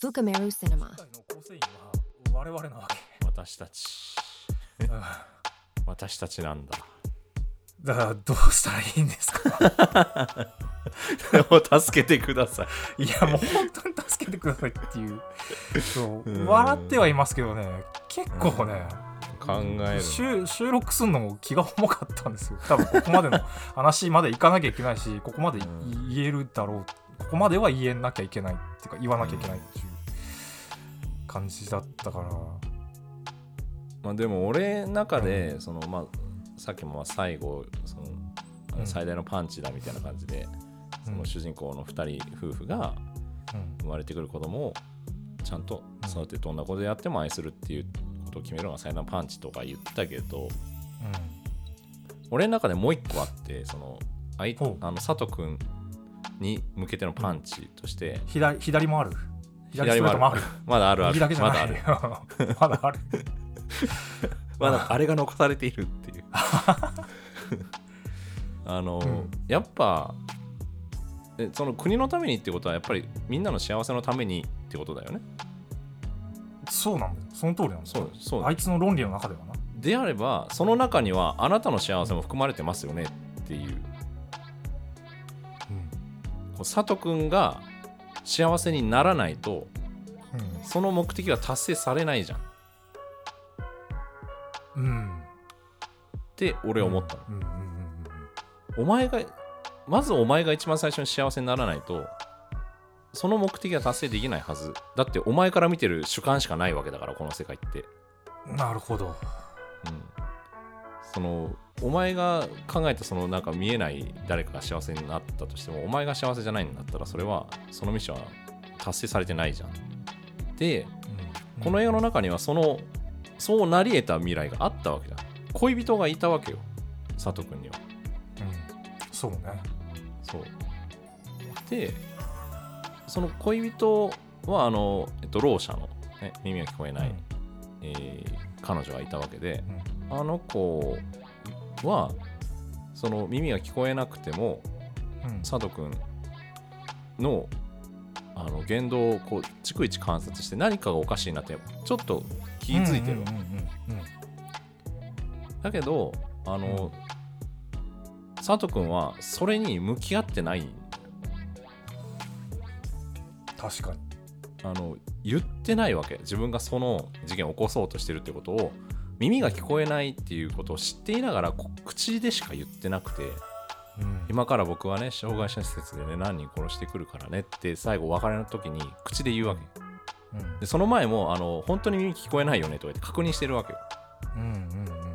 世界の構成員は我々なわけ。私たち。うん。私たちなんだ。だからどうしたらいいんですか？助けてください。いやもう本当に助けてくださいっていう。そう。うん。笑ってはいますけどね。結構ね、考える。収収録するのも気が重かったんですよ。多分ここまでの話まで行かなきゃいけないしここまで言えるだろう。ここまでは言えなきゃいけないっていうか言わなきゃいけないっていう感じだったから。まあ、でも俺の中で、そのまあさっきもまあ最後そのうん。最大のパンチだみたいな感じで、その主人公の2人夫婦がうん。生まれてくる子供をちゃんと育ててどんなことやっても愛するっていうことを決めるのが最大のパンチとか言ったけど俺の中でもう一個あってそのああの佐藤君に向けてのパンチとして、左左もある？左もある。まだあるある右だまだある。まだある。まだあれが残されているっていう。あの、うん。やっぱえその国のためにってことはやっぱりみんなの幸せのためにってことだよね。そうなんだよ。その通りなんだそうよそう。あいつの論理の中ではな。であればその中にはあなたの幸せも含まれてますよねっていう。こう佐藤君が幸せにならないとその目的が達成されないじゃん。っうん。うんて俺は思ったの、うんうんうんお前がまずお前が一番最初に幸せにならないとその目的が達成できないはず。だってお前から見てる主観しかないわけだからこの世界って、うんなるほど。うん、そのお前が考えたそのなんか見えない誰かが幸せになったとしてもお前が幸せじゃないんだったらそれはそのミッションは達成されてないじゃん。でうん。この映画の中にはそのそうなり得た未来があったわけだ恋人がいたわけよ。佐藤君には。うん。そうね。そう。でその恋人はあの、えっと、ろう者の、ね、耳が聞こえない、えー彼女がいたわけであの子はその耳が聞こえなくてもうん。うん佐藤君のあの言動をこう逐一観察して何かがおかしいなってちょっと気づいてる、うんうんうんうんだけどあの、佐藤君はそれに向き合ってない。確かに。あの言ってないわけ。自分がその事件を起こそうとしてるってことを耳が聞こえないっていうことを知っていながらこ口でしか言ってなくてうん。今から僕はね障害者施設でね何人殺してくるからねって最後お別れの時に口で言うわけ。うん。でその前もあの本当に耳聞こえないよねとか言って確認してるわけよ。うんうんうんうん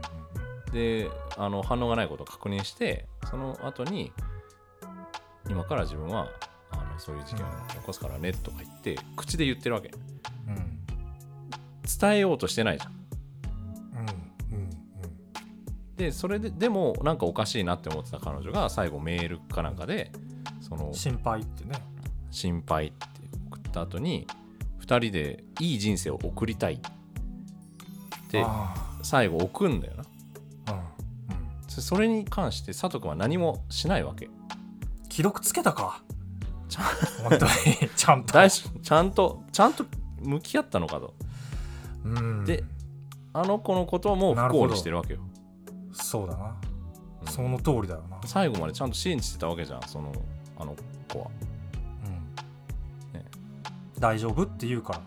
であの反応がないことを確認してその後に今から自分はあのそういう事件を起こすからねとか言って口で言ってるわけ。うん。伝えようとしてないじゃんでそれででもなんかおかしいなって思ってた彼女が最後メールかなんかでそのうん心配ってね。心配って送った後に2人でいい人生を送りたいってあ最後送んだよな。あうんうん。そそれに関して佐藤君は何もしないわけ。既読つけたか？ちゃ本当に。ちゃんと。ちゃんとちゃんと向き合ったのかと。うん。であの子のことも不幸にしてるわけよ、そうだな。うん。その通りだよな。最後までちゃんと信じてたわけじゃんそのあの子は。うん。ね。大丈夫って言うから。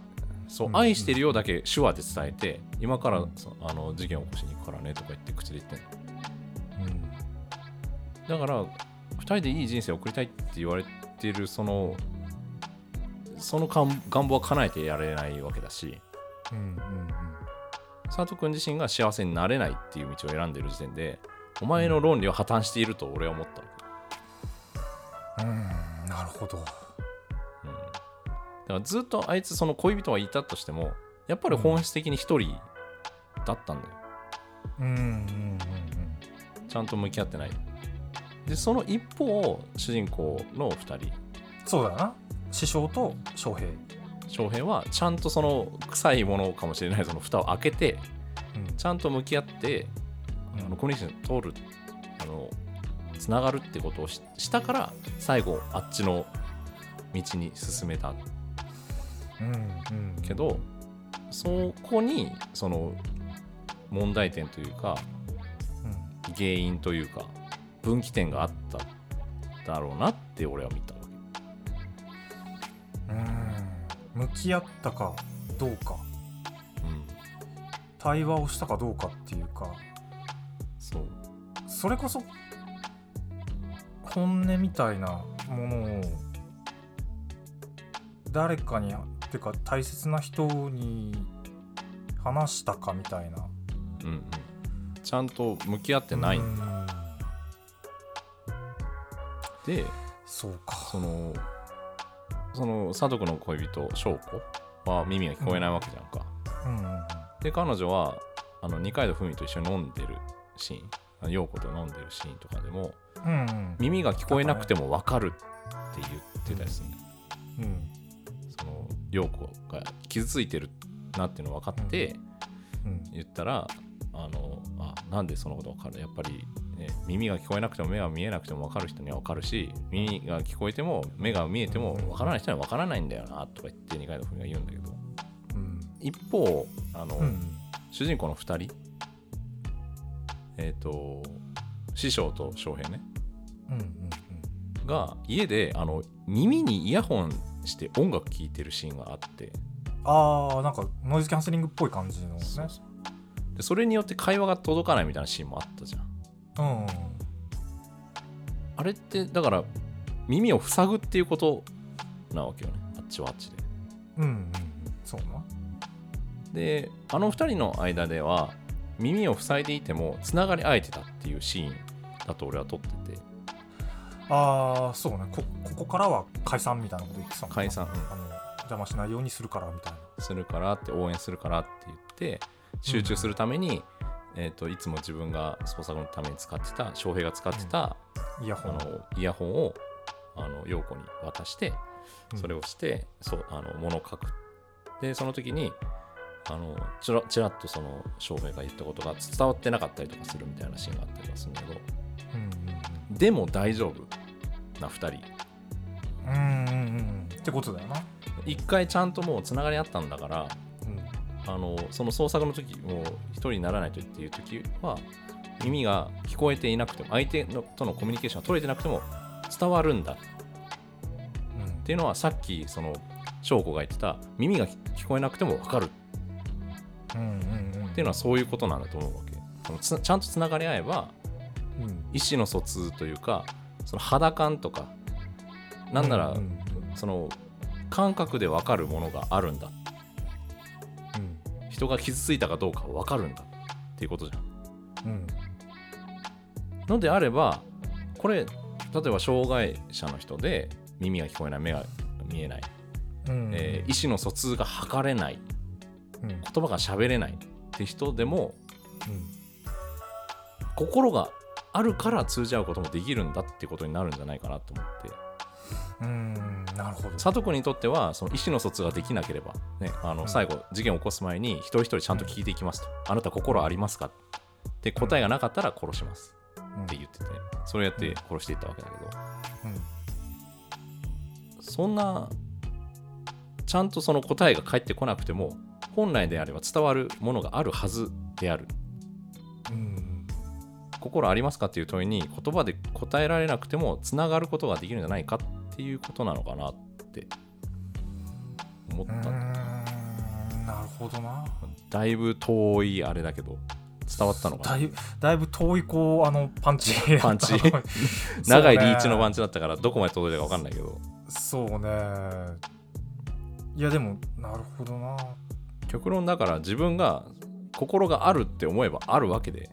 そう、うん。愛してるよだけ手話で伝えて今からそあの事件を起こしに行くからねとか言って口で言ってんの。うん。だから2人でいい人生を送りたいって言われてるそのその願願望は叶えてやれないわけだし。うんうん佐藤君自身が幸せになれないっていう道を選んでる時点でお前の論理は破綻していると俺は思ったわけうんうんなるほど。うん、だからずっとあいつその恋人はいたとしてもやっぱり本質的に一人だったんだよ。うん。うんうんちゃんと向き合ってない。でその一方主人公の2人。そうだよな。師匠と翔平翔平はちゃんとその臭いものかもしれないその蓋を開けてうん。ちゃんと向き合って、うん。あのコミュニケーション通るあのつながるってことをししたから最後あっちの道に進めた。うんうん。けどそこにその問題点というかうん。原因というか分岐点があっただろうなって俺は見たわけ。うん向き合ったかどうか。うん。対話をしたかどうかっていうか。そう。それこそ本音みたいなものを誰かにてか大切な人に話したかみたいな。うんうん。ちゃんと向き合ってない。んうん。でそうか。そのその佐藤君の恋人翔子は耳が聞こえないわけじゃんか、うん。うんで彼女はあの二階堂ふみと一緒に飲んでるシーン。陽子と飲んでるシーンとかでもうん。うん耳が聞こえなくても分かるって言ってたりする。ね、うん。その陽子が傷ついてるなっていうの分かってうん。言ったら、あのあなんでそのこと分かる？やっぱり、ね、耳が聞こえなくても目が見えなくても分かる人には分かるし耳が聞こえても目が見えても分からない人には分からないんだよなとか言って二階堂ふみが言うんだけど。うん。一方あの、うん。主人公の2人えっ、と師匠と翔平ね。うんうんが家であの耳にイヤホンして音楽聴いてるシーンがあって。ああなんかノイズキャンセリングっぽい感じのね。そうそうでそれによって会話が届かないみたいなシーンもあったじゃん。うんうんあれってだから耳を塞ぐっていうことなわけよね。あっちはあっちで。うんうんうん。そうな。であの2人の間では耳を塞いでいてもつながり合えてたっていうシーンだと俺は撮ってて。ああそうね。こここからは解散みたいなこと言ってたもんな解散うん。あの邪魔しないようにするからみたいな。するからって応援するからって言って集中するために、えー、といつも自分が創作のために使ってた翔平が使ってた、イヤホン。あのイヤホンをあの陽子に渡してうん。それをして、そうあの物を書く。でその時にあのちらちらっとその翔平が言ったことが伝わってなかったりとかするみたいなシーンがあったりはするんだけどうんでも大丈夫な2人。うんうんうんうん。うんってことだよな。一回ちゃんともうつながりあったんだからうんあのその創作の時もう一人にならないとっていう時は耳が聞こえていなくても相手のとのコミュニケーションが取れてなくても伝わるんだ。っうんていうのはさっきその翔子が言ってた耳が聞こえなくても分かる。うんうんうん。っていうのはそういうことなんだと思うわけ。そのつちゃんとつながり合えばうん意思の疎通というかその肌感とかなんならうんうんその感覚で分かるものがあるんだ。うん人が傷ついたかどうか分かるんだっていうことじゃん。うん。のであればこれ例えば障害者の人で耳が聞こえない目が見えない、うん。えー意思の疎通が図れない。うん。言葉が喋れないって人でもうん。心があるから通じ合うこともできるんだってことになるんじゃないかなと思ってうんなるほど。佐藤君にとってはその意思の疎通ができなければ、ね、あのうん。最後事件を起こす前に一人一人ちゃんと聞いていきますと、あなた心ありますか？って答えがなかったら殺します。うん。って言ってて。それやって殺していったわけだけど。うん。そんなちゃんとその答えが返ってこなくても本来であれば伝わるものがあるはずである。うん。心ありますか？っていう問いに言葉で答えられなくてもつながることができるんじゃないかっていうことなのかなって思った。んなるほどな。だいぶ遠いあれだけど伝わったのかな？だいだいぶ遠いこうあのパンチ。パンチ？長いリーチのパンチだったからどこまで届いたか分かんないけど。そうね。いやでもなるほどな。極論だから自分が心があるって思えばあるわけで。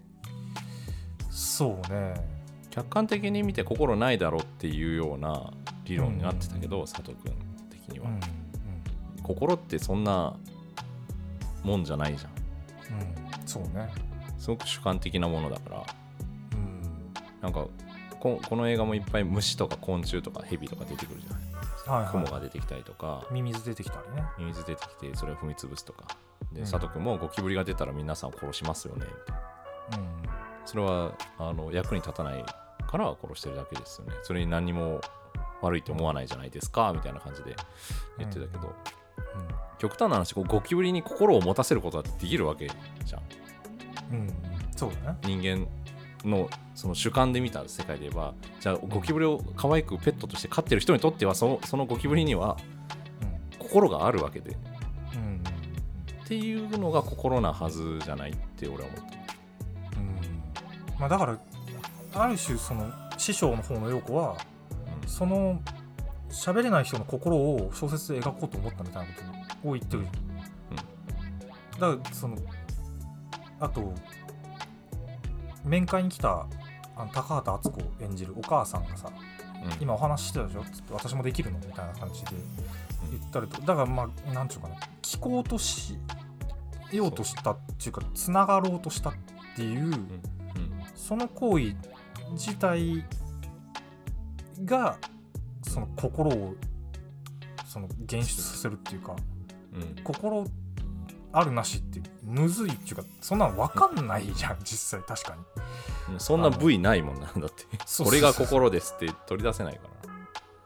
そうね客観的に見て心ないだろうっていうような理論になってたけど、佐藤君的には、うん。心ってそんなもんじゃないじゃん。うん。うんそうね。すごく主観的なものだから。うん。なんかここの映画もいっぱい虫とか昆虫とか蛇とか出てくるじゃない？はい雲はが出てきたりとか。いミミズ出てきたりね。ミミズ出てきてそれを踏み潰すとか。でうん。佐藤君もゴキブリが出たら皆さんを殺しますよねみたいな。うん。それはあの役に立たないから殺してるだけですよね。それに何にも悪いと思わないじゃないですかみたいな感じで言ってたけど、極端な話こうゴキブリに心を持たせることはできるわけじゃん。うんそうだね人間のその主観で見た世界で言えばじゃあゴキブリを可愛くペットとして飼ってる人にとってはそのそのゴキブリには心があるわけで。っうんうんうん。ていうのが心なはずじゃないって俺は思ってうん。まあだからある種その師匠の方の陽子はる、その喋れない人の心を小説で描こうと思ったみたいなことを言ってる、だからそのあと面会に来たあの高畑敦子演じるお母さんがさうんうん今お話ししてたでしょ？つって私もできるの？みたいな感じで言ったりとだからまあなんていうかな。聞こうとしようとしたっていうかつながろうとしたっていううん。その行為自体がその心をその現出させるっていうかうん。うん心あるなしってむずいっていうかそんなの分かんないじゃん実際確かに。うんそんな部位ないもんなんだって。これが心ですって取り出せないか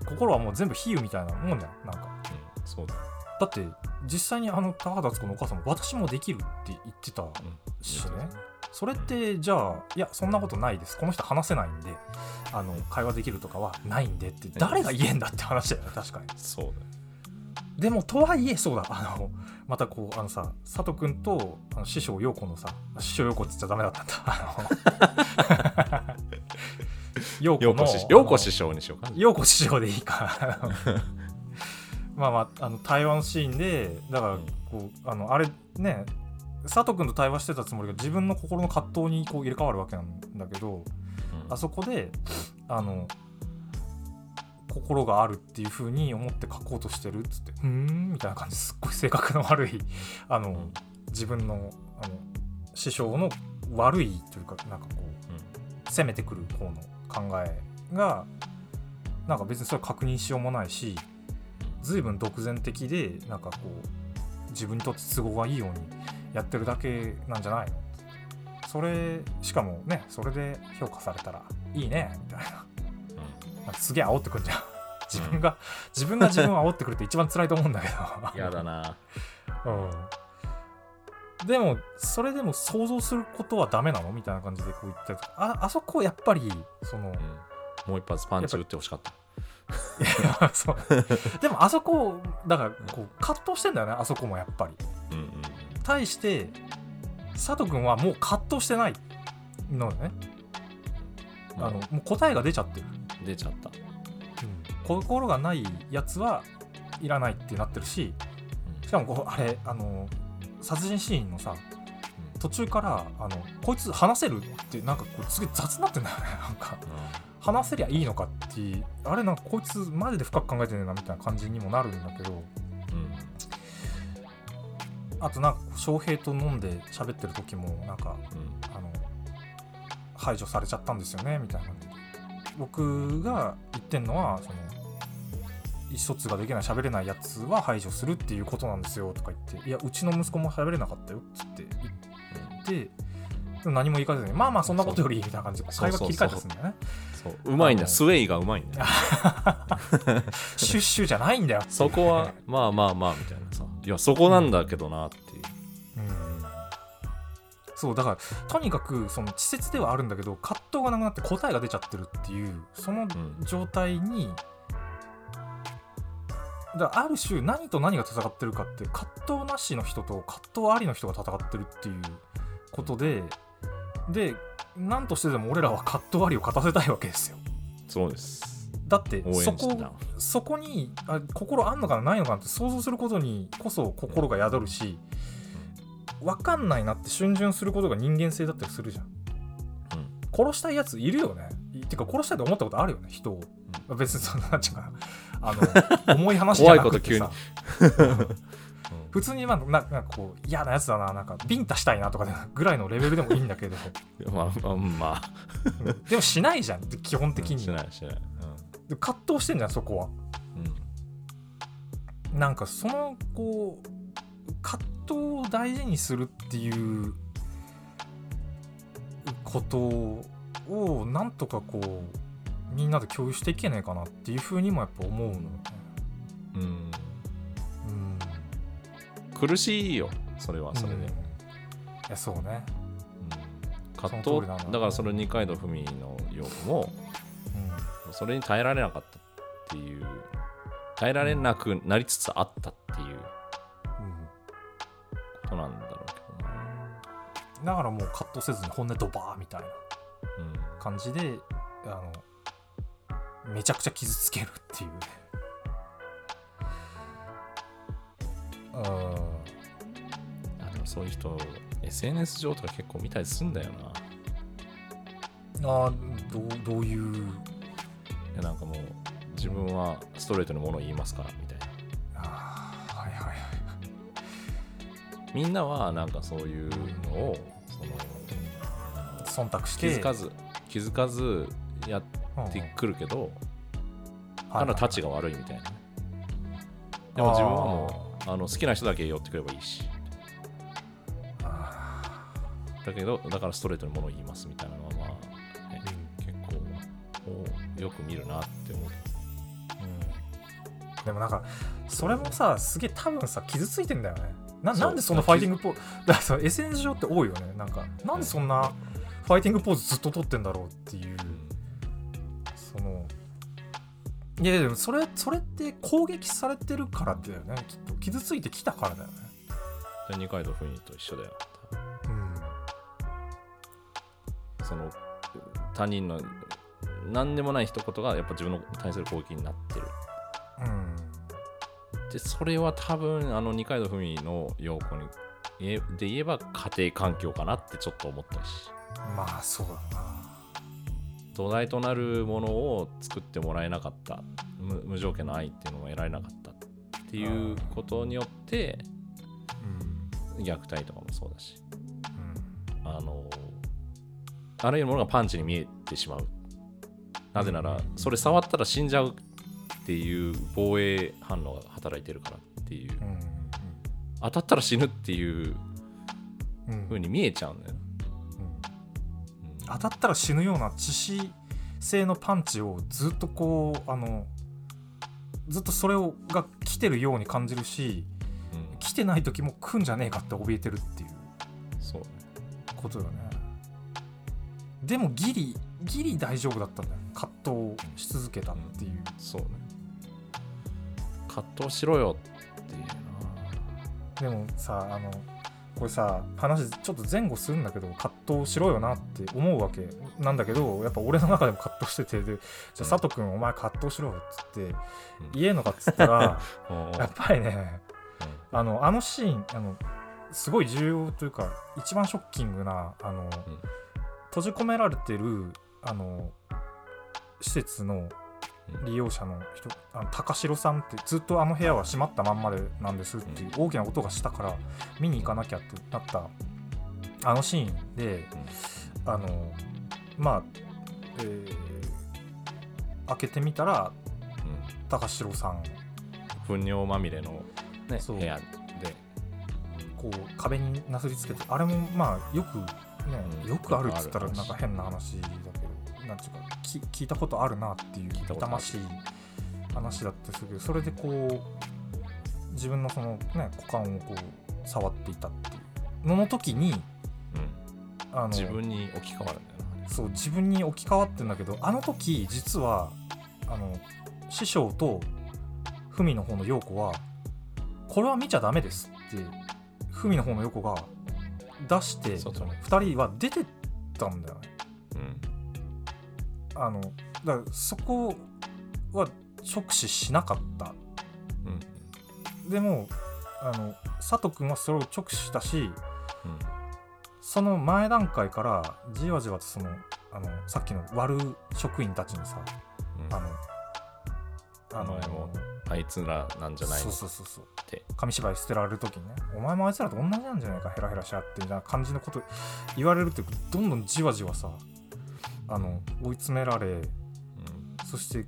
ら、心はもう全部比喩みたいなもんじゃんなんか。うん、そうだ。だって実際にあの高畑敦子のお母さんも私もできるって言ってたうん。しねそれってじゃあいやそんなことないです。この人話せないんであの会話できるとかはないんでって誰が言えんだって話だよね確かに。そうだよでもとはいえそうだ。あのまたこうあのさ佐藤君とあの師匠陽子のさ師匠陽子って言っちゃダメだったんだ。陽子の陽子師匠にしようか。陽子師匠でいいか。まあまああの対話のシーンでだからこうあのあれね佐藤君と対話してたつもりが自分の心の葛藤にこう入れ替わるわけなんだけどうん。あそこであの心があるっていう風に思って書こうとしてるっつって「うーん」みたいな感じですっごい性格の悪いあの、うん。自分のあの師匠の悪いというかなんかこう攻めてくる方の考えがなんか別にそれ確認しようもないし随分独善的でなんかこう自分にとって都合がいいようにやってるだけなんじゃないの？それしかもねそれで評価されたらいいねみたいな。なんかすげえ煽ってくんじゃん。自分が、自分が自分を煽ってくるって一番辛いと思うんだけど。うんやだな。うん、でもそれでも想像することはダメなの？みたいな感じでこう言った。りとかああそこやっぱりそのうん。もう一発パンチ打ってほしかった そう。でもあそこだからこう葛藤してんだよねあそこもやっぱり。うんうん。対して佐藤君はもう葛藤してないのよね。うん。あのもう答えが出ちゃってる、出ちゃった。心がないやつはいらないってなってるししかもこうあれあの殺人シーンのさ途中からあのこいつ話せるってなんかこうすげえ雑になってんだよねなんか話せりゃいいのかってあれなんかこいつマジで深く考えてねえなみたいな感じにもなるんだけど。うん。あとなんか翔平と飲んで喋ってる時もなんかうん。あの排除されちゃったんですよねみたいな僕が言ってんのはその意思疎通ができない喋れないやつは排除するっていうことなんですよとか言っていやうちの息子も喋れなかったよっつって言って何も言いかずにまあまあそんなことよりみたいな感じでそう会話切り替えたすんだよね。そううまいんだスウェイがうまいんだよシュッシュじゃないんだよ。そこはまあまあまあみたいなさ。いやそこなんだけどなっていう。うん。そうだからとにかくその稚拙ではあるんだけど葛藤がなくなって答えが出ちゃってるっていうそのん。状態に、だからある種何と何が戦ってるかって葛藤なしの人と葛藤ありの人が戦ってるっていうことでで何としてでも俺らは葛藤ありを勝たせたいわけですよ。そうです。だってそこそこにあ心あんのかなないのかなって想像することにこそ心が宿るし、分かんないなって逡巡することが人間性だったりするじゃん。うん。殺したいやついるよね。いてか殺したいと思ったことあるよね人を、別にそんななんていうかな。あの 重い話じゃなくてさ 普通にまあななんかこう嫌なやつだななんかビンタしたいなとかでぐらいのレベルでもいいんだけど。う んまあまあまあ。うんでもしないじゃん基本的に、しないしない。で葛藤してんじゃんそこは。うん。なんかそのこう葛藤を大事にするっていうことをなんとかこうみんなで共有していけねえかなっていうふうにもやっぱ思うのよね。うんうん苦しいよ。それはそれで、うん、いやそうね、うん、葛藤。だからその二階堂ふみのようも、うん、それに耐えられなかったっていう耐えられなくなりつつあったっていう。ことなんだろうけどね、だからもう葛藤せずに本音ドバーみたいな。感じで、あのめちゃくちゃ傷つけるっていうねあでもそういう人 SNS 上とか結構見たりすんだよな。あどうどういう？いやなんかもう自分はストレートにものを言いますからみたいな。あはいはいはいみんなはなんかそういうのをその忖度して。気づかず気づかずやってくるけど、ただたちが悪いみたいな、でも自分はもうあの好きな人だけ寄ってくればいいし。だけどだからストレートにものを言いますみたいなのはまあ、ね、うん、結構よく見るなって思う、うん、でもなんかそれもさすげえ多分さ傷ついてんだよね。ななんでそのファイティングポーズだからさ SNS 上って多いよね。なんかなんでそんなファイティングポーズずっと撮ってんだろうっていう、いやでもそれそれって攻撃されてるからだよね。きっと。傷ついてきたからだよね。二階堂ふみと一緒だよ。うん。その他人の何でもない一言がやっぱ自分の対する攻撃になってる。うん。でそれは多分あの二階堂ふみの陽子にで言えば家庭環境かなってちょっと思ったし。まあそうだな土台となるものを作ってもらえなかった。無条件の愛っていうのも得られなかったっていうことによって、うん、虐待とかもそうだし、うん、あのあらゆるものがパンチに見えてしまう。なぜならそれ触ったら死んじゃうっていう防衛反応が働いてるからっていう、うん、当たったら死ぬっていう風に見えちゃうんだよ、当たったら死ぬような致死性のパンチをずっとこうあのずっとそれをが来てるように感じるし、うん、来てない時も来んじゃねえかって怯えてるっていう。そうことよね。でもギリギリ大丈夫だったんだよ。葛藤し続けたっていう、うん、そうね。葛藤しろよっていうな。でもさあのこれさ話ちょっと前後するんだけど葛藤しろよなって思うわけ。なんだけどやっぱ俺の中でも葛藤しててでじゃあ佐藤君お前葛藤しろよっつって言えんのかっつったら やっぱりねあのあのシーンあのすごい重要というか一番ショッキングなあの、閉じ込められてるあの施設の利用者の人あの高城さんってずっとあの部屋は閉まったまんまでなんですっていう大きな音がしたから見に行かなきゃってなったあのシーンであのまあ、えー、開けてみたら、うん、高城さん。糞尿まみれの、ね、部屋で。こう壁になすりつけてあれもまあよくね、うん、よくあるっつったらなんか変な話だなんていうか聞いたことあるなっていう痛ましい話だったりするけどそれでこう自分のそのね股間をこう触っていたっていう。のの時に、うん、あの自分に置き換わるんだよな。そう自分に置き換わってんだけどあの時実はあの師匠と文の方の陽子はこれは見ちゃダメですって文の方の陽子が出して2人は出てったんだよね。あのだからそこは直視しなかった、うん、でもあの佐藤君はそれを直視したし、うん、その前段階からじわじわとそのあのさっきの悪職員たちにさ、うん、あのあのもあいつらなんじゃないの？そうそうそうって。紙芝居捨てられる時にねお前もあいつらと同じなんじゃないかヘラヘラしちゃってみたいな感じのこと言われるってどんどんじわじわさあの追い詰められ、うん、そして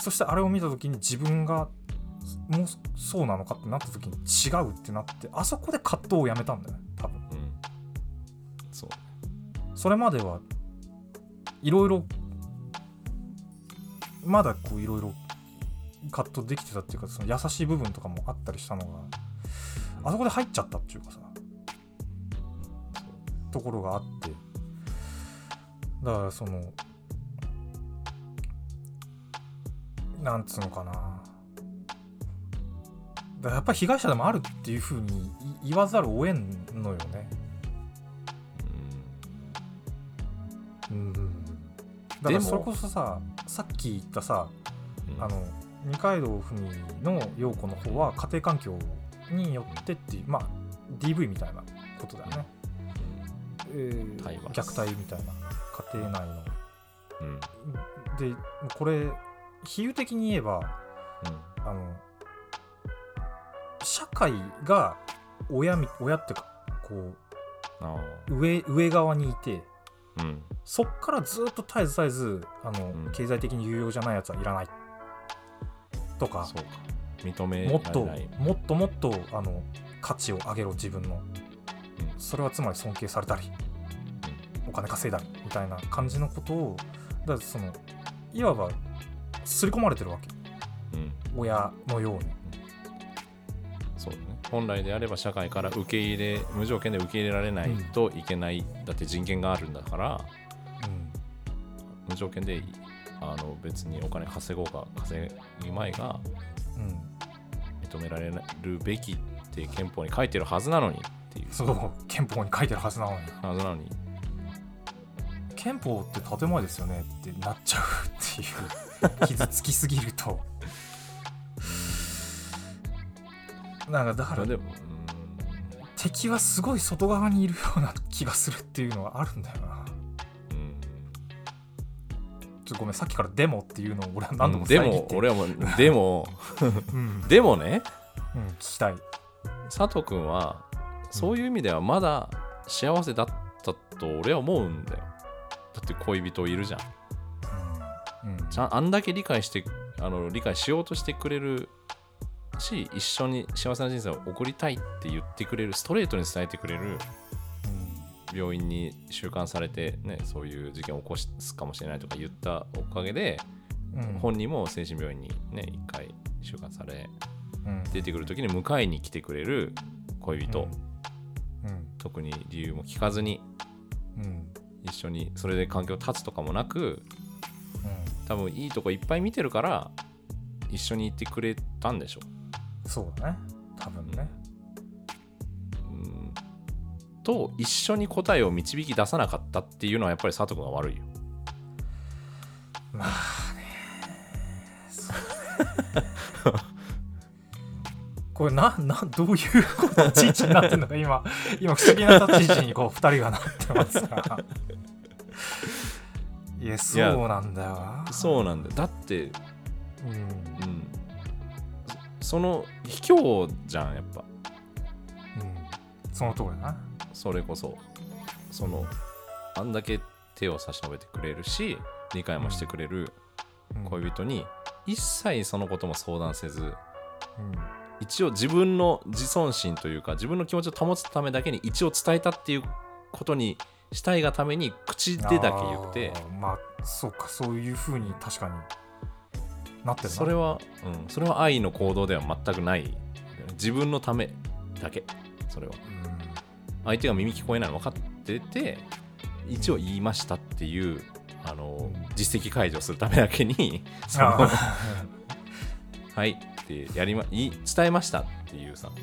そしてあれを見た時に自分がもうそうなのかってなった時に違うってなってあそこで葛藤をやめたんだよね多分、うん、そう。それまではいろいろまだこういろいろ葛藤できてたっていうかその優しい部分とかもあったりしたのがあそこで入っちゃったっていうかさところがあってだからそのなんつうのかな。だからやっぱり被害者でもあるっていうふうに言わざるを得んのよね。うん。だからそれこそささっき言ったさうん。あの二階堂ふみの陽子の方は家庭環境によってっていうまあ DV みたいなことだよね、えー体罰虐待みたいな家庭内の。うん。うんでこれ比喩的に言えばあの社会が親み親ってこあう上上側にいてあうん。そっからずっと絶えず絶えずあの、うん。経済的に有用じゃないやつはいらない。とかそうか。認めもっともっともっとあの価値を上げろ自分の。うんそれはつまり尊敬されたりお金稼いだりみたいな感じのことをだからそのいわば刷り込まれてるわけ。うん。うん親のように。そうだね。本来であれば社会から受け入れ無条件で受け入れられないといけない、だって人権があるんだからうん無条件であの別にお金稼ごうが稼ぎまいがうん認められるべきって憲法に書いてるはずなのにっていう。そう。憲法に書いてるはずなのに。はずなのに憲法って建前ですよねってなっちゃうっていう傷つきすぎると。なんかだからでも敵はすごい外側にいるような気がするっていうのはあるんだよな。ちょっとごめんさっきから「デモ」っていうのを俺は何度もで遮って。も俺はもうでも うん、でもね。うん、聞きたい。佐藤君はそういう意味ではまだ幸せだったと俺は思うんだよだって恋人いるじゃん。うん。うん。ちゃんあんだけ理解してあの理解しようとしてくれるし一緒に幸せな人生を送りたいって言ってくれるストレートに伝えてくれる病院に収監されて、ね、そういう事件を起こすかもしれないとか言ったおかげで、うん。本人も精神病院にね一回収監されうん。出てくる時に迎えに来てくれる恋人、うん。特に理由も聞かずに一緒にそれで環境を断つとかもなく多分いいとこいっぱい見てるから一緒に行ってくれたんでしょそうだね。多分ね。うん。と一緒に答えを導き出さなかったっていうのはやっぱり佐藤君が悪いよ。まあね。これななどういう立ち位置になってるのか今今不思議な立ち位置にこう2人がなってますがいやそうなんだよな。そうなんだよ。だって、うん。うん、そその卑怯じゃんやっぱ。うん。その通りだな。それこそ。そのあんだけ手を差し伸べてくれるし理解もしてくれるうん。恋人に一切そのことも相談せずうん。一応自分の自尊心というか自分の気持ちを保つためだけに一応伝えたっていうことにしたいがために口でだけ言って。まあそうかそういうふうに確かになってるな。それは、うん、それは愛の行動では全くない。自分のためだけ。それは。相手が耳聞こえないの分かってて一応言いましたっていうあのうん。実績解除するためだけに はいってやりま言い伝えましたっていうさ、ー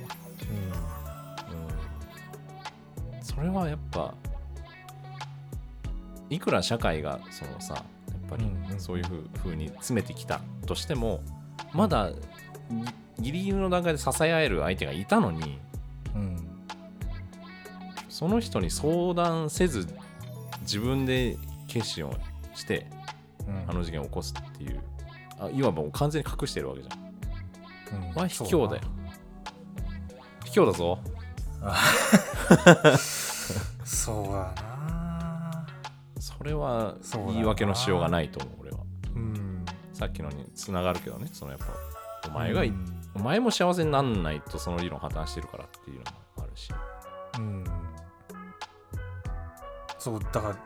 うん、それはやっぱいくら社会がそのさやっぱりそういうふうに詰めてきたとしてもまだぎギリギリの段階で支え合える相手がいたのにうん。うんその人に相談せず自分で決心をしてうん。あの事件を起こすっていう。あいわばもう完全に隠してるわけじゃん。うん。まあ卑怯だよ。卑怯だぞ。そうだな。それは言い訳のしようがないと思う俺は。うん。さっきのにつながるけどねそのやっぱお前が、うん。お前も幸せになんないとその理論破綻してるからっていうのもあるし。うん。そうだから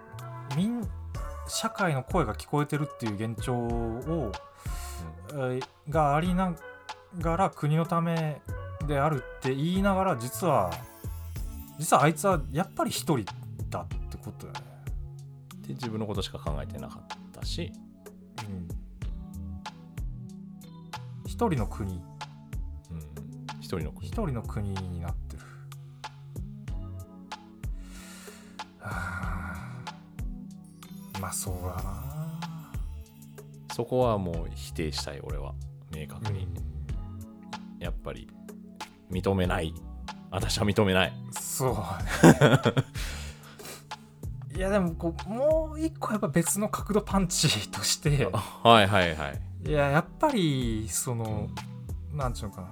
みん社会の声が聞こえてるっていう現状を、えーがありながら国のためであるって言いながら実は実はあいつはやっぱり一人だってことだよねで自分のことしか考えてなかったし。うん。一人の国。うん。一人の国。一人の国になってる。はあ。まあそうだな。そこはもう否定したい俺は。明確に、やっぱり認めない。私は認めない。そう いやでもこうもう一個やっぱ別の角度パンチとしてはいはいはい。いややっぱりそのなんちゅうのかな。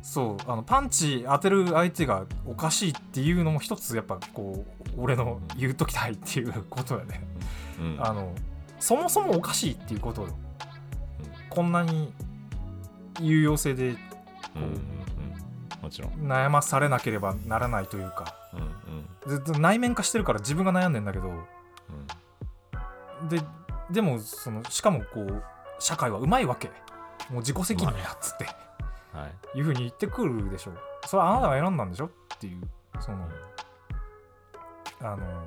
そうあのパンチ当てる相手がおかしいっていうのも一つやっぱこう俺の言うときたいっていうことだね、うん。あのそもそもおかしいっていうことよこんなに有用性でうんうんうん。もちろん。悩まされなければならないというかうんうん。ずっと内面化してるから自分が悩んでんだけど。うん。ででもそのしかもこう社会はうまいわけ。もう自己責任やっつって。はい。いうふうに言ってくるでしょ。それはあなたが選んだんでしょ？っていうそのあの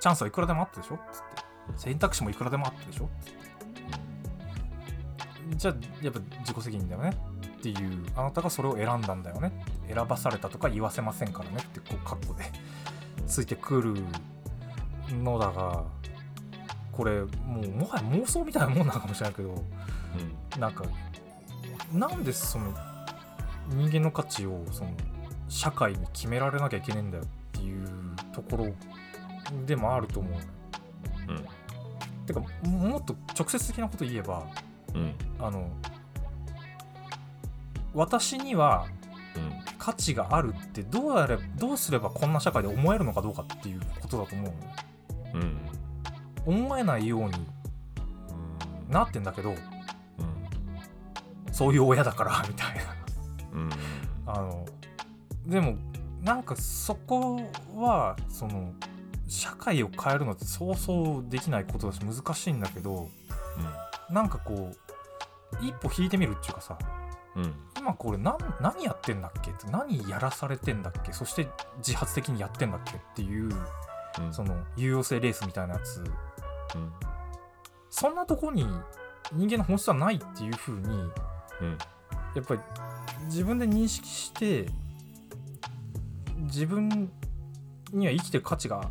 チャンスはいくらでもあったでしょ？っつって。選択肢もいくらでもあったでしょ？つって。じゃあやっぱ自己責任だよねっていうあなたがそれを選んだんだよね。選ばされたとか言わせませんからねってこうカッコで。ついてくるのだがこれもうもはや妄想みたいなもんなのかもしれないけどうん。なんかなんでその人間の価値をその社会に決められなきゃいけねえんだよっていうところでもあると思う。うん。てかももっと直接的なこと言えばうん。あの私にはうん。価値があるってどうやれどうすればこんな社会で思えるのかどうかっていうことだと思うの。ねうん思えないようになってんだけどうんそういう親だから みたいな。うん。あのでもなんかそこはその社会を変えるのってそうそうできないことだし難しいんだけどなんかこう一歩引いてみるっていうかさうん。今これ何何やってんだっけ？って何やらされてんだっけ？そして自発的にやってんだっけっていううん。その有用性レースみたいなやつ。うん。そんなとこに人間の本質はないっていう風にうん。やっぱり自分で認識して自分には生きてる価値が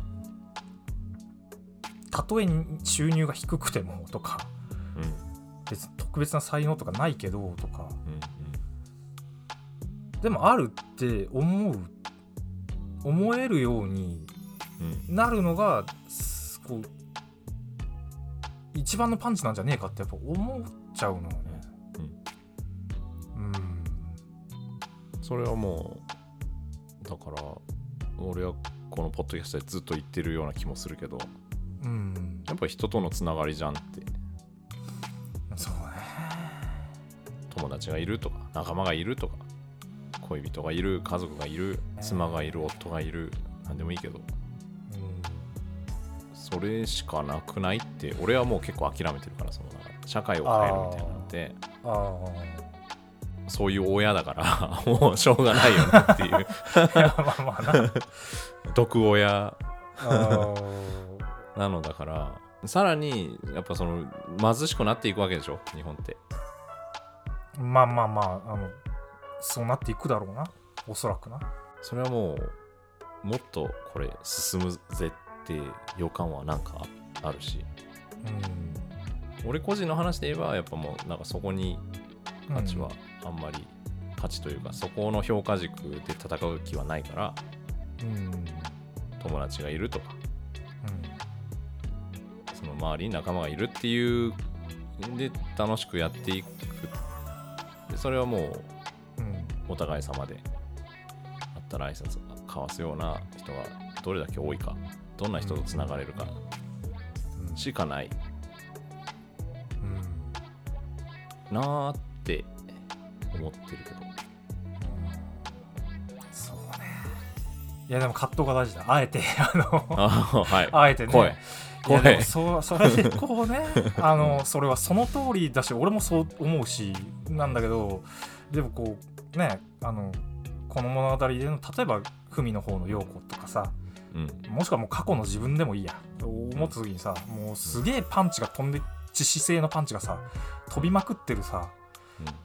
たとえ収入が低くてもとかうん。別に特別な才能とかないけどとかうんでもあるって思う思えるようにうんなるのがすこう一番のパンチなんじゃねえかってやっぱ思っちゃうのよね。うん。それはもうだから俺はこのポッドキャストでずっと言ってるような気もするけど。うん。やっぱ人とのつながりじゃんって。そうね。友達がいるとか仲間がいるとか恋人がいる家族がいる妻がいる夫がいる何でもいいけど。それしかなくないって俺はもう結構諦めてるからその社会を変えるみたいなのってうんあそういう親だから もうしょうがないよねっていう。あいやまあまあな。毒親。なのだからさらにやっぱその貧しくなっていくわけでしょ？日本って。まあまあまああのそうなっていくだろうな。おそらくな。それはもうもっとこれ進むぜって予感はなんかあるし。うん。俺個人の話で言えばやっぱもうなんかそこに価値はうん。あんまり価値というかそこの評価軸で戦う気はないからうん。友達がいるとか。その周りに仲間がいるっていうで楽しくやっていく。でそれはもううんうんお互い様であったら挨拶交わすような人がどれだけ多いかどんな人とつながれるかうん。しかない。うん。なーって思ってるけど。そうね。いやでも葛藤が大事だ。あえて あのあはい。あえてね。声。そうそれでこうねあのそれはその通りだし俺もそう思うしなんだけどでもこうねあのこの物語での例えば文の方の陽子とかさうん。もしくはもう過去の自分でもいいや。と思った時にさもうすげえパンチが飛んで致死性のパンチがさ飛びまくってるさ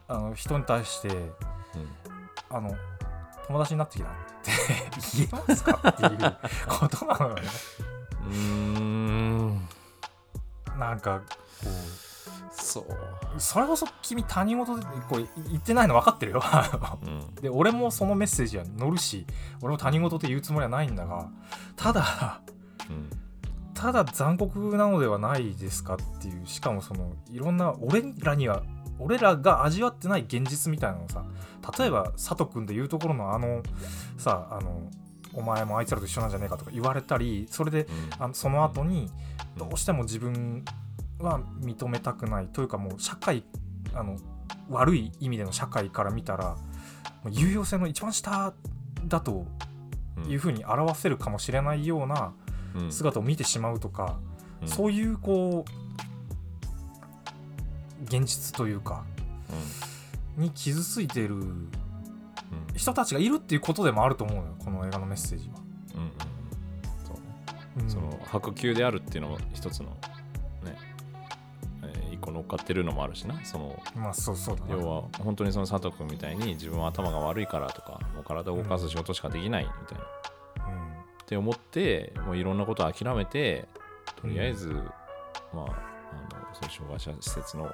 あの人に対してあの友達になってきたって言えますかっていう ことなのよね。うんうん。なんかこそう。うそれこそ君他人事でこう言ってないの分かってるよ。うん。で俺もそのメッセージは乗るし俺も他人事で言うつもりはないんだがただうん。ただ残酷なのではないですかっていうしかもそのいろんな俺らには俺らが味わってない現実みたいなのをさ例えば佐藤君で言うところのあのさあのお前もあいつらと一緒なんじゃねえかとか言われたりそれであのその後にどうしても自分は認めたくないというかもう社会あの悪い意味での社会から見たら有用性の一番下だとうんいうふうに表せるかもしれないようなうん。姿を見てしまうとか、うん。そういうこう現実というかに傷ついてるうん。人たちがいるっていうことでもあると思うのよこの映画のメッセージは。うんうん。そうね。うん。その白球であるっていうのも一つの乗っかってるのもあるしな。そのまあそうそうだな。要は本当にその佐藤君みたいに自分は頭が悪いからとかもう体を動かす仕事しかできないみたいな、って思ってもういろんなことを諦めてとりあえず、まああのそ障害者施設の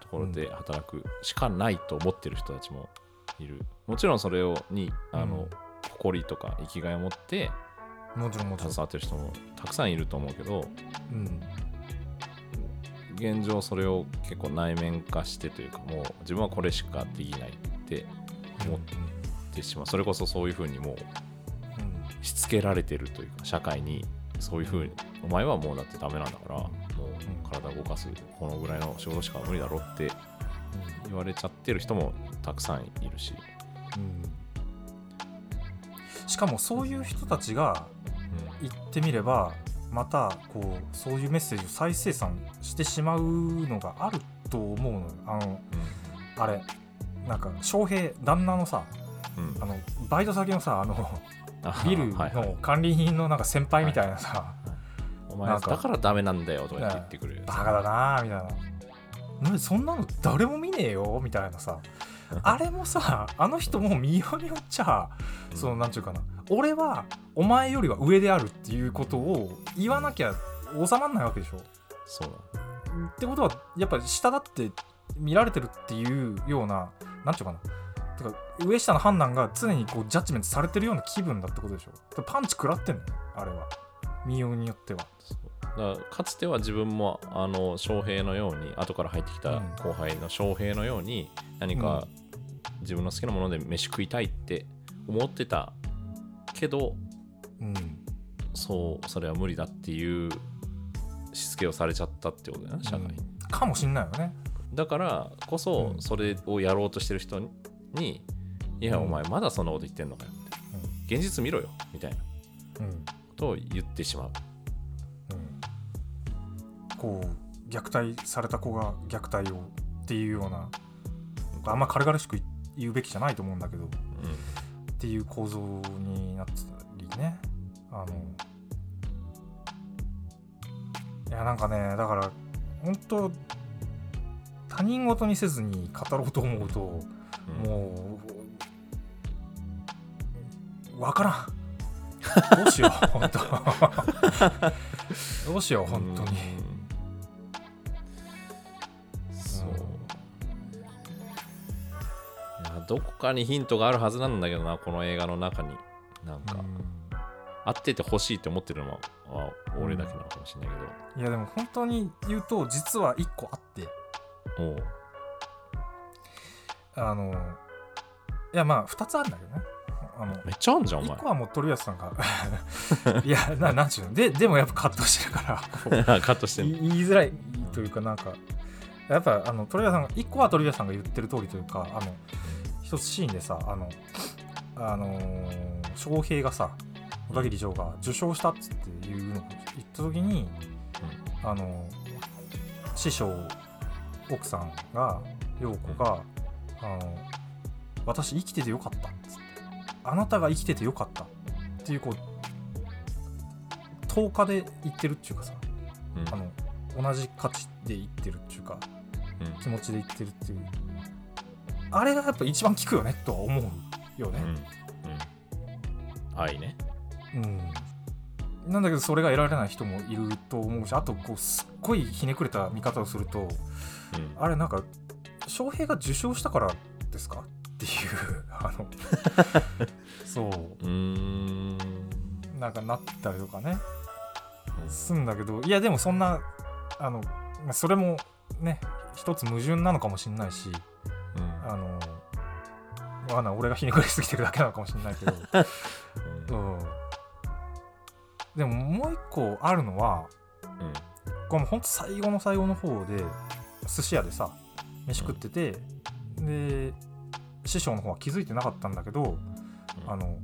ところで働くしかないと思ってる人たちもいる。もちろんそれをにあの、うん。誇りとか生きがいを持ってうんもちろんもちろん。携わってる人もたくさんいると思うけどうん現状それを結構内面化してというかもう自分はこれしかできないって思ってしまう。それこそそういうふうにもうしつけられてるというか社会にそういうふうにお前はもうだってダメなんだからもう体を動かすこのぐらいの仕事しか無理だろって言われちゃってる人もたくさんいるし、うん。しかもそういう人たちが言ってみればまたこうそういうメッセージを再生産してしまうのがあると思うのよ。あのあれなんか翔平旦那のさうん。うんあのバイト先のさあのあビルの管理人のなんか先輩みたいなさ、お前だからダメなんだよとか言ってくるバカだなみたいな。そんなの誰も見ねえよみたいなさ あれもさあの人も見ようによっちゃうん。そのなんていうかな。俺はお前よりは上であるっていうことを言わなきゃ収まんないわけでしょ。そうだってことはやっぱり下だって見られてるっていうようななんていうかな。てか上下の判断が常にこうジャッジメントされてるような気分だってことでしょ。パンチ食らってんのよあれは。見ようによってはだからかつては自分もあの翔平のように後から入ってきたうん。後輩の翔平のように何か自分の好きなもので飯食いたいって思ってたけどうん。そうそれは無理だっていうしつけをされちゃったってことだよね社会。に、うんかもしんないよね。だからこそうん。それをやろうとしてる人に「いやうん。お前まだそんなこと言ってんのかよ」って。現実見ろよみたいな。こうん。うんとを言ってしまう。うんこう虐待された子が虐待をっていうようなあんま軽々しく言うべきじゃないと思うんだけどっていう構造になってたりね。あのいやなんかねだから本当他人事にせずに語ろうと思うとうんもうわからん。どうしよう本当。どうしよう本当にどこかにヒントがあるはずなんだけどなこの映画の中に。なんか、あっててほしいって思ってるのはあ俺だけなのかもしれないいやでも本当に言うと実は1個あって。けど、おう。あのいやまあ2つあるんだけどね。あのめっちゃあんじゃんお1個はもう鳥安さんが。いやななんちゅうの？ででもやっぱ葛藤してるから。カットしてんの。言いづらいというかなんかやっぱあの鳥谷さんが1個は鳥谷さんが言ってる通りというかあの一つシーンでさあのあのー翔平がさ小田切城が受賞したっつっていうのを言った時に、あの師匠奥さんが陽子が、あの私生きててよかったっつって。あなたが生きててよかったっていうこう10日で言ってるっていうかさうん。あの同じ価値で言ってるっていうかうん。気持ちで言ってるっていうあれがやっぱ一番効くよねとは思うよね。うん。うん。愛ね。うん、なんだけどそれが得られない人もいると思うしあとこうすっごいひねくれた見方をするとうん。あれなんか翔平が受賞したからですか？っていう あのそう。うーん。なんかなったりとかね。すんだけどいやでもそんなあのまあそれもね一つ矛盾なのかもしれないし。うんあのわかんない俺がひねくれすぎてるだけなのかもしれないけど、うん、でももう一個あるのはうん。これもうほんと最後の最後の方で寿司屋でさ飯食ってて、で師匠の方は気づいてなかったんだけど、うん。あの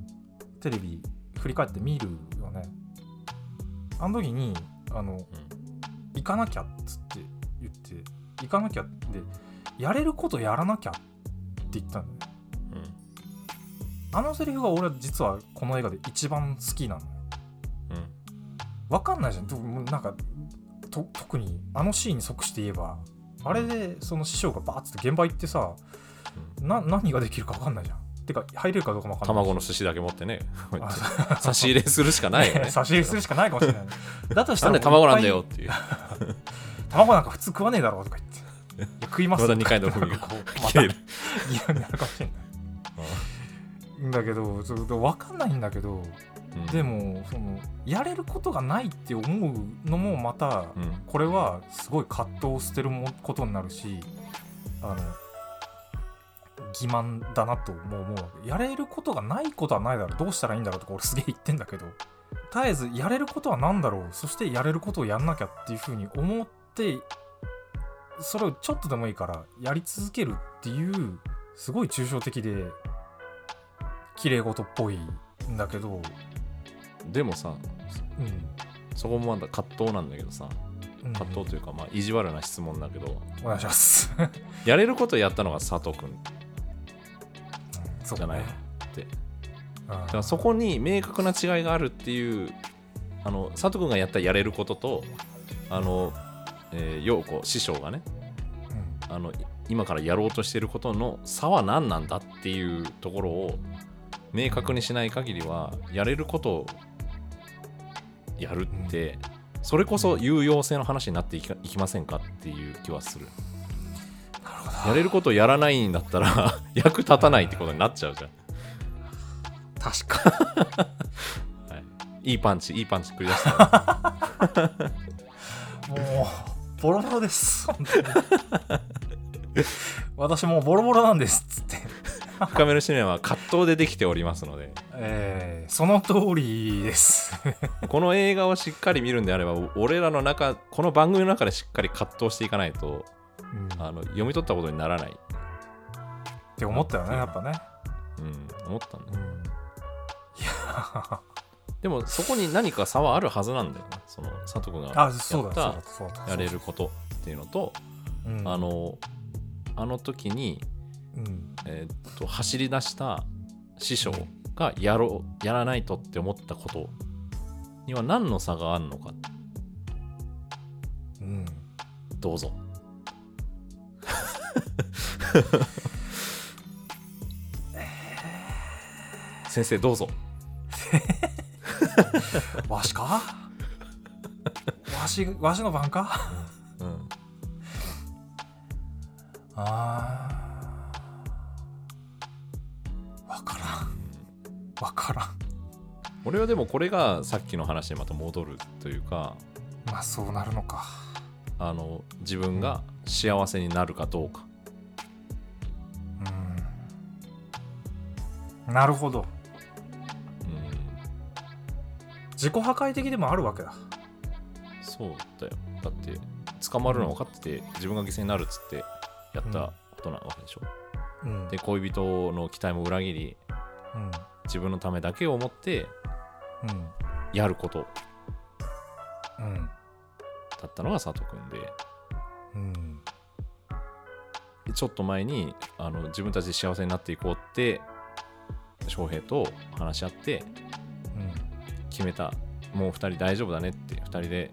テレビ振り返って見るよね。あの時にあの行かなきゃっつって言って行かなきゃってやれることやらなきゃって言ったんだようん。あのセリフが俺は実はこの映画で一番好きなの。うん。わかんないじゃん。でもなんかと特にあのシーンに即して言えばあれでその師匠がバーッつって現場行ってさな何ができるかわかんないじゃん。てか入れるかどうかもわかんない。卵の寿司だけ持ってね。あ 差し入れするしかないよね。差し入れするしかないかもしれない。だとしたなんらで卵なんだよっていう。卵なんか普通食わねえだろうとか言っ食いますまた二回の踏みが。切れる。嫌になるかもしれな。いん。だけどそう分かんないんだけどうん。でもそのやれることがないって思うのもまたうん。これはすごい葛藤を捨てるもことになるしあの欺瞞だなとも思うやれることがないことはないだろう。どうしたらいいんだろうとか俺すげえ言ってんだけど絶えずやれることは何だろう。そしてやれることをやんなきゃっていうふうに思ってそれをちょっとでもいいからやり続けるっていうすごい抽象的で綺麗事っぽいんだけど。でもさうん。そこもまだ葛藤なんだけどさうん葛藤というかまあ意地悪な質問だけど。お願いします。やれることやったのが佐藤君。そうじゃない？ねって。うんだからそこに明確な違いがあるっていうあの佐藤君がやったやれることとあの、えー、陽子師匠がねうん。あのい今からやろうとしてることの差は何なんだっていうところを明確にしない限りはやれることをやるって、それこそ有用性の話になっていきませんかっていう気はする。なるほど。やれることをやらないんだったら 役立たないってことになっちゃうじゃん、確か はい、いいパンチいいパンチ繰り出した。に もうボロボロです。本当に私もうボロボロなんですっつって。深めのシネマは葛藤でできておりますので。えー、その通りです。この映画をしっかり見るんであれば俺らの中この番組の中でしっかり葛藤していかないとうん。っあの読み取ったことにならない、て思ったよねやっぱね。うん、思ったんだよ。うん。いやでもそこに何か差はあるはずなんだよね。その佐藤君がやったやれることっていうのと、うん。あのあの時に、うん。えーっと走り出した師匠がやろうやらないとって思ったことには何の差があるのか。うん。どうぞ。先生どうぞ わしか？わしわしの番か？うん。あー。わからん。わからん。俺はでもこれがさっきの話にまた戻るというかまあそうなるのか。あの自分が幸せになるかどうか。うん。なるほど自己破壊的でもあるわけだ。そうだよ。だって捕まるの分かってて自分が犠牲になるっつってやったことなわけでしょ、うん。で恋人の期待も裏切りうん。自分のためだけを思ってうんやること。うん。だったのが佐藤君で。うん。ちょっと前にあの自分たちで幸せになっていこうって翔平と話し合って決めた。もう2人大丈夫だねって。2人で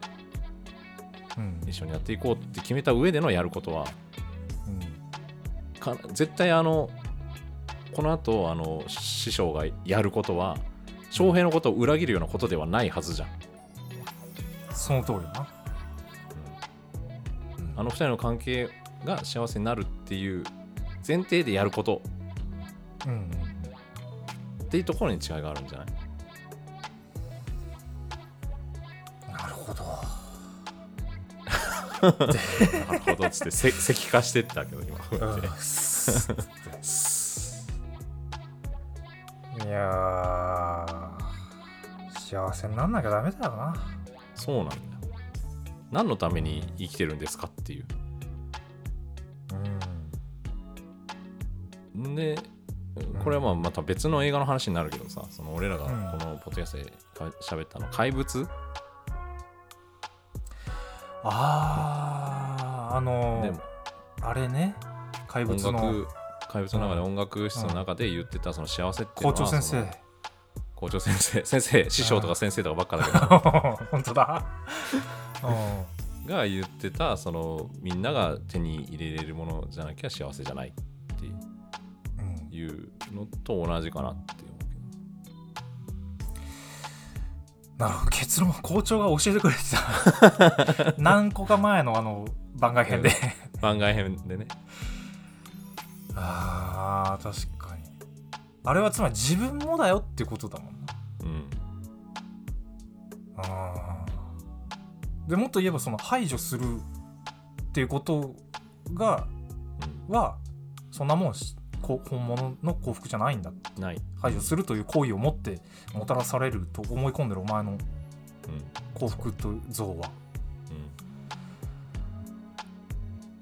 うん。うん一緒にやっていこうって決めた上でのやることは。うん。か絶対あのこの後あの師匠がやることは翔平のことを裏切るようなことではないはずじゃん、その通りだな。あの2人の関係が幸せになるっていう前提でやること。うんうんうん。っていうところに違いがあるんじゃない？なるほどっつってせ石化してったけど今。うん。いやー幸せになんなきゃダメだよな。そうなんだ。よ何のために生きてるんですかっていう。うん。でこれはまあまた別の映画の話になるけどさその俺らがうんこのポッドキャストで喋ったの怪物あーあのでー、あれね怪音物の。楽怪物の中で音楽室の中で言ってたその幸せっていうのは校長先生。その校長先生 先生師匠とか先生とかばっかだけど。本当だ。う が言ってたそのみんなが手に入れれるものじゃなきゃ幸せじゃないってんうんいうのと同じかなってなるほど結論校長が教えてくれてた。何個か前のあの番外編で、番外編でね。あー確かに。あれはつまり自分もだよってことだもんな。うん。あー。でもっと言えばその排除するっていうことがはそんなもんしこ本物の幸福じゃないんだ。うんない、排除するという行為をもってもたらされると思い込んでるお前のうん。幸福と像は。うん、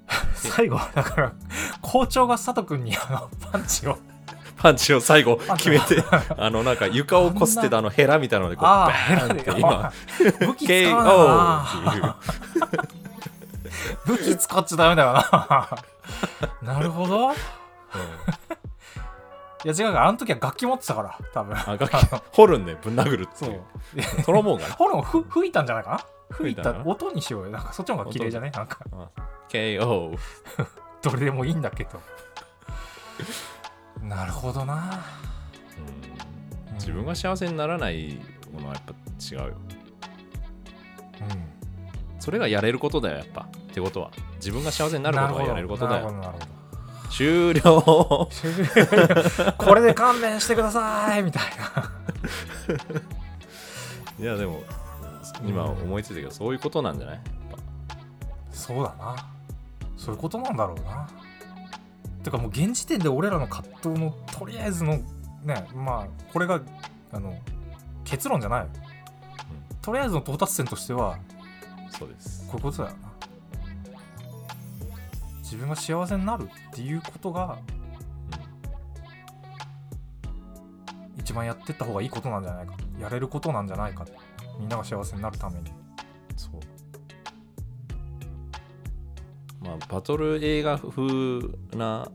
最後はだから校長が佐藤君にあのパンチを。パンチを最後決めて あのなんか床をこすってたあのヘラみたいなのでこうバーンって今。KO っていう。武器使っちゃダメだよな。なるほど いや違うからあの時は楽器持ってたから多分。あ楽器ホルンでぶん殴るってそいう。う。トロモーがね。ホルンをふ吹いたんじゃないかな？吹いた音にしようよ。なんかそっちの方が綺麗じゃねなんか。あ KO どれでもいいんだけどなるほどな。うん。自分が幸せにならないものはやっぱ違うよ。うん。それがやれることだよやっぱ。ってことは。自分が幸せになることがやれることだよ。なるほどなるほど終了。これで勘弁してくださいみたいな。いやでも今思いついたけどそういうことなんじゃない？そうだな。そういうことなんだろうな。てかもう現時点で俺らの葛藤のとりあえずのねまあこれがあの結論じゃない、とりあえずの到達点としてはぱそうです。こういうことだよな自分が幸せになるっていうことが一番やってった方がいいことなんじゃないか。やれることなんじゃないか。みんなが幸せになるために。そう。まあバトル映画風な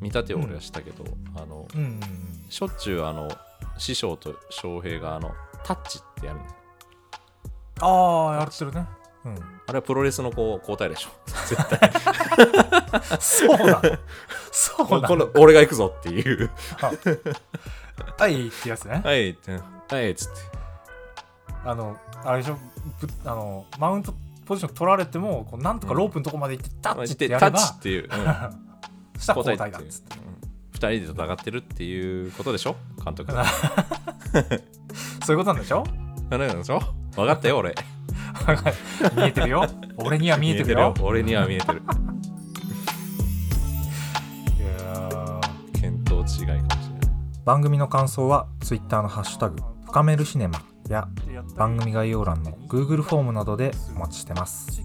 見立てを俺はしたけど、あのうんうんうん。しょっちゅうあの師匠と翔平があのタッチってやるああやってるね。うん。あれはプロレスのこう交代でしょ。絶対 そうなの？そうな今の度俺が行くぞっていう。はいってやつね。はいってはいっつって。あのあれでしょ？ぶあのマウントポジション取られてもこうなんとかロープのとこまで行ってタッチってやタれば、ッチっていう、うん、したら交交代だっつって。2人で戦ってるっていうことでしょ？監督。そういうことなんでしょ？あれなんでしょ？分かったよ俺。見えてるよ。俺には見えてるよ。俺には見えてる違いかもしれない。番組の感想は Twitter の「ハッシュタグ深めるシネマ」や番組概要欄の Google フォームなどでお待ちしてます。